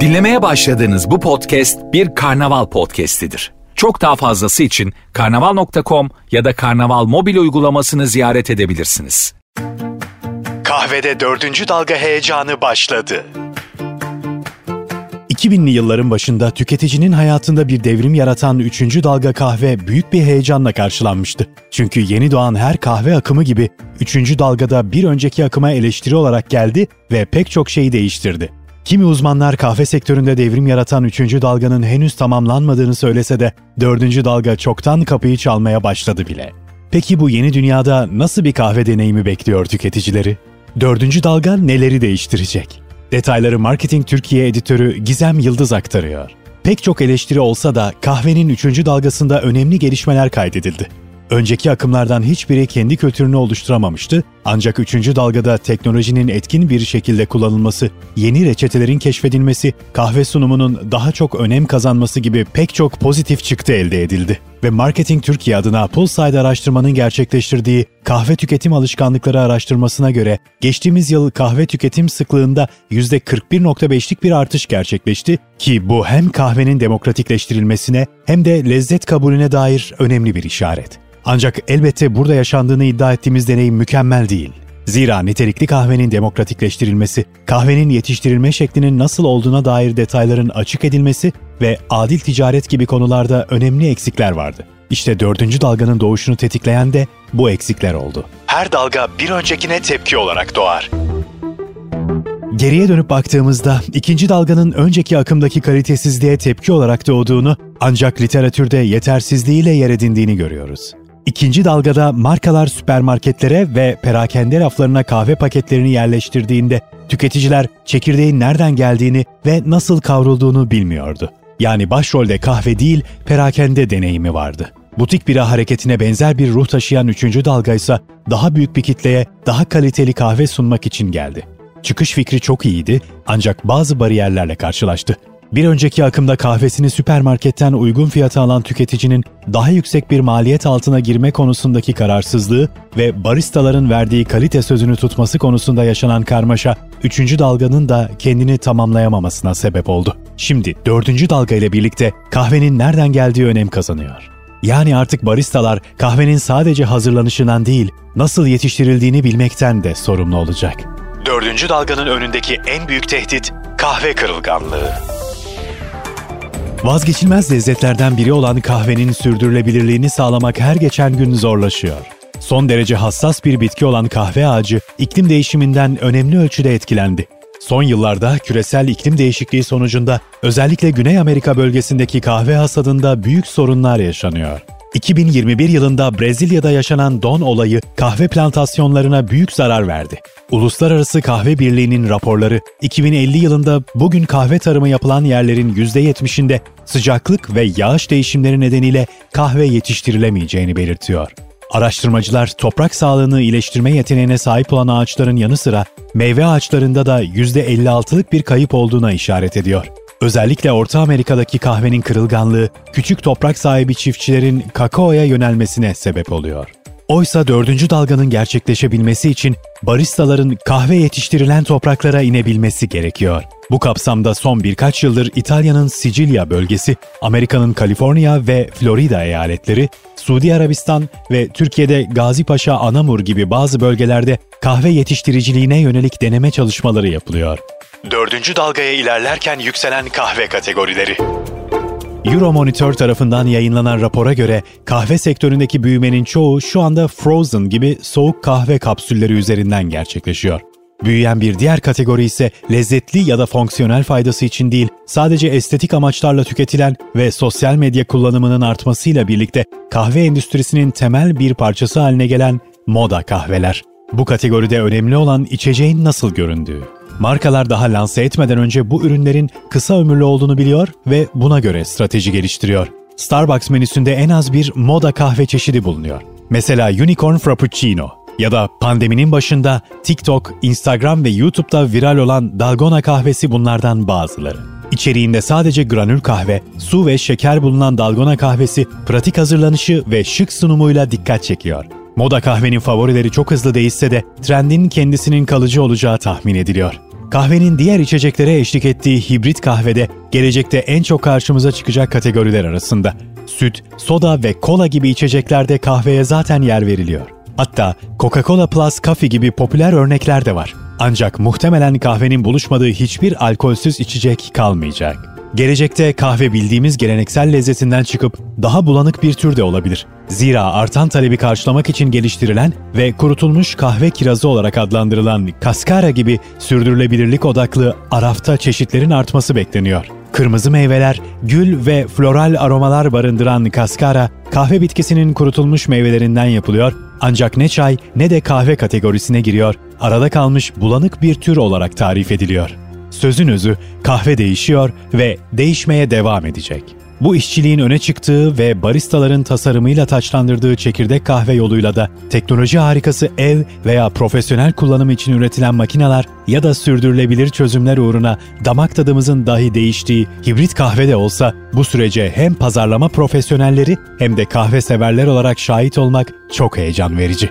Dinlemeye başladığınız bu podcast bir karnaval podcastidir. Çok daha fazlası için karnaval.com ya da karnaval mobil uygulamasını ziyaret edebilirsiniz. Kahvede dördüncü dalga heyecanı başladı. 2000'li yılların başında tüketicinin hayatında bir devrim yaratan 3. dalga kahve büyük bir heyecanla karşılanmıştı. Çünkü yeni doğan her kahve akımı gibi 3. dalgada bir önceki akıma eleştiri olarak geldi ve pek çok şeyi değiştirdi. Kimi uzmanlar kahve sektöründe devrim yaratan 3. dalganın henüz tamamlanmadığını söylese de 4. dalga çoktan kapıyı çalmaya başladı bile. Peki bu yeni dünyada nasıl bir kahve deneyimi bekliyor tüketicileri? 4. dalga neleri değiştirecek? Detayları Marketing Türkiye editörü Gizem Yıldız aktarıyor. Pek çok eleştiri olsa da kahvenin 3. dalgasında önemli gelişmeler kaydedildi. Önceki akımlardan hiçbiri kendi kültürünü oluşturamamıştı ancak 3. dalgada teknolojinin etkin bir şekilde kullanılması, yeni reçetelerin keşfedilmesi, kahve sunumunun daha çok önem kazanması gibi pek çok pozitif çıktı elde edildi. Ve Marketing Türkiye adına Pulside araştırmanın gerçekleştirdiği kahve tüketim alışkanlıkları araştırmasına göre geçtiğimiz yıl kahve tüketim sıklığında %41.5'lik bir artış gerçekleşti ki bu hem kahvenin demokratikleştirilmesine hem de lezzet kabulüne dair önemli bir işaret. Ancak elbette burada yaşandığını iddia ettiğimiz deneyim mükemmel değil. Zira nitelikli kahvenin demokratikleştirilmesi, kahvenin yetiştirilme şeklinin nasıl olduğuna dair detayların açık edilmesi ve adil ticaret gibi konularda önemli eksikler vardı. İşte dördüncü dalganın doğuşunu tetikleyen de bu eksikler oldu. Her dalga bir öncekine tepki olarak doğar. Geriye dönüp baktığımızda ikinci dalganın önceki akımdaki kalitesizliğe tepki olarak doğduğunu ancak literatürde yetersizliğiyle yer edindiğini görüyoruz. İkinci dalgada markalar süpermarketlere ve perakende raflarına kahve paketlerini yerleştirdiğinde tüketiciler çekirdeğin nereden geldiğini ve nasıl kavrulduğunu bilmiyordu. Yani başrolde kahve değil, perakende deneyimi vardı. Butik bira hareketine benzer bir ruh taşıyan üçüncü dalga ise daha büyük bir kitleye daha kaliteli kahve sunmak için geldi. Çıkış fikri çok iyiydi ancak bazı bariyerlerle karşılaştı. Bir önceki akımda kahvesini süpermarketten uygun fiyata alan tüketicinin daha yüksek bir maliyet altına girme konusundaki kararsızlığı ve baristaların verdiği kalite sözünü tutması konusunda yaşanan karmaşa, üçüncü dalganın da kendini tamamlayamamasına sebep oldu. Şimdi dördüncü dalga ile birlikte kahvenin nereden geldiği önem kazanıyor. Yani artık baristalar kahvenin sadece hazırlanışından değil, nasıl yetiştirildiğini bilmekten de sorumlu olacak. Dördüncü dalganın önündeki en büyük tehdit kahve kırılganlığı. Vazgeçilmez lezzetlerden biri olan kahvenin sürdürülebilirliğini sağlamak her geçen gün zorlaşıyor. Son derece hassas bir bitki olan kahve ağacı iklim değişiminden önemli ölçüde etkilendi. Son yıllarda küresel iklim değişikliği sonucunda özellikle Güney Amerika bölgesindeki kahve hasadında büyük sorunlar yaşanıyor. 2021 yılında Brezilya'da yaşanan don olayı kahve plantasyonlarına büyük zarar verdi. Uluslararası Kahve Birliği'nin raporları 2050 yılında bugün kahve tarımı yapılan yerlerin %70'inde sıcaklık ve yağış değişimleri nedeniyle kahve yetiştirilemeyeceğini belirtiyor. Araştırmacılar toprak sağlığını iyileştirme yeteneğine sahip olan ağaçların yanı sıra meyve ağaçlarında da %56'lık bir kayıp olduğuna işaret ediyor. Özellikle Orta Amerika'daki kahvenin kırılganlığı küçük toprak sahibi çiftçilerin kakaoya yönelmesine sebep oluyor. Oysa dördüncü dalganın gerçekleşebilmesi için baristaların kahve yetiştirilen topraklara inebilmesi gerekiyor. Bu kapsamda son birkaç yıldır İtalya'nın Sicilya bölgesi, Amerika'nın Kaliforniya ve Florida eyaletleri, Suudi Arabistan ve Türkiye'de Gazipaşa, Anamur gibi bazı bölgelerde kahve yetiştiriciliğine yönelik deneme çalışmaları yapılıyor. Dördüncü dalgaya ilerlerken yükselen kahve kategorileri. Euromonitor tarafından yayınlanan rapora göre kahve sektöründeki büyümenin çoğu şu anda Frozen gibi soğuk kahve kapsülleri üzerinden gerçekleşiyor. Büyüyen bir diğer kategori ise lezzetli ya da fonksiyonel faydası için değil, sadece estetik amaçlarla tüketilen ve sosyal medya kullanımının artmasıyla birlikte kahve endüstrisinin temel bir parçası haline gelen moda kahveler. Bu kategoride önemli olan içeceğin nasıl göründüğü. Markalar daha lanse etmeden önce bu ürünlerin kısa ömürlü olduğunu biliyor ve buna göre strateji geliştiriyor. Starbucks menüsünde en az bir moda kahve çeşidi bulunuyor. Mesela Unicorn Frappuccino ya da pandeminin başında TikTok, Instagram ve YouTube'da viral olan Dalgona kahvesi bunlardan bazıları. İçeriğinde sadece granül kahve, su ve şeker bulunan Dalgona kahvesi pratik hazırlanışı ve şık sunumuyla dikkat çekiyor. Moda kahvenin favorileri çok hızlı değişse de trendin kendisinin kalıcı olacağı tahmin ediliyor. Kahvenin diğer içeceklere eşlik ettiği hibrit kahvede gelecekte en çok karşımıza çıkacak kategoriler arasında. Süt, soda ve kola gibi içeceklerde kahveye zaten yer veriliyor. Hatta Coca-Cola Plus Coffee gibi popüler örnekler de var. Ancak muhtemelen kahvenin buluşmadığı hiçbir alkolsüz içecek kalmayacak. Gelecekte kahve bildiğimiz geleneksel lezzetinden çıkıp daha bulanık bir tür de olabilir. Zira artan talebi karşılamak için geliştirilen ve kurutulmuş kahve kirazı olarak adlandırılan kaskara gibi sürdürülebilirlik odaklı arafta çeşitlerin artması bekleniyor. Kırmızı meyveler, gül ve floral aromalar barındıran kaskara, kahve bitkisinin kurutulmuş meyvelerinden yapılıyor ancak ne çay ne de kahve kategorisine giriyor, arada kalmış bulanık bir tür olarak tarif ediliyor. Sözün özü kahve değişiyor ve değişmeye devam edecek. Bu işçiliğin öne çıktığı ve baristaların tasarımıyla taçlandırdığı çekirdek kahve yoluyla da teknoloji harikası ev veya profesyonel kullanım için üretilen makineler ya da sürdürülebilir çözümler uğruna damak tadımızın dahi değiştiği hibrit kahve de olsa bu sürece hem pazarlama profesyonelleri hem de kahve severler olarak şahit olmak çok heyecan verici.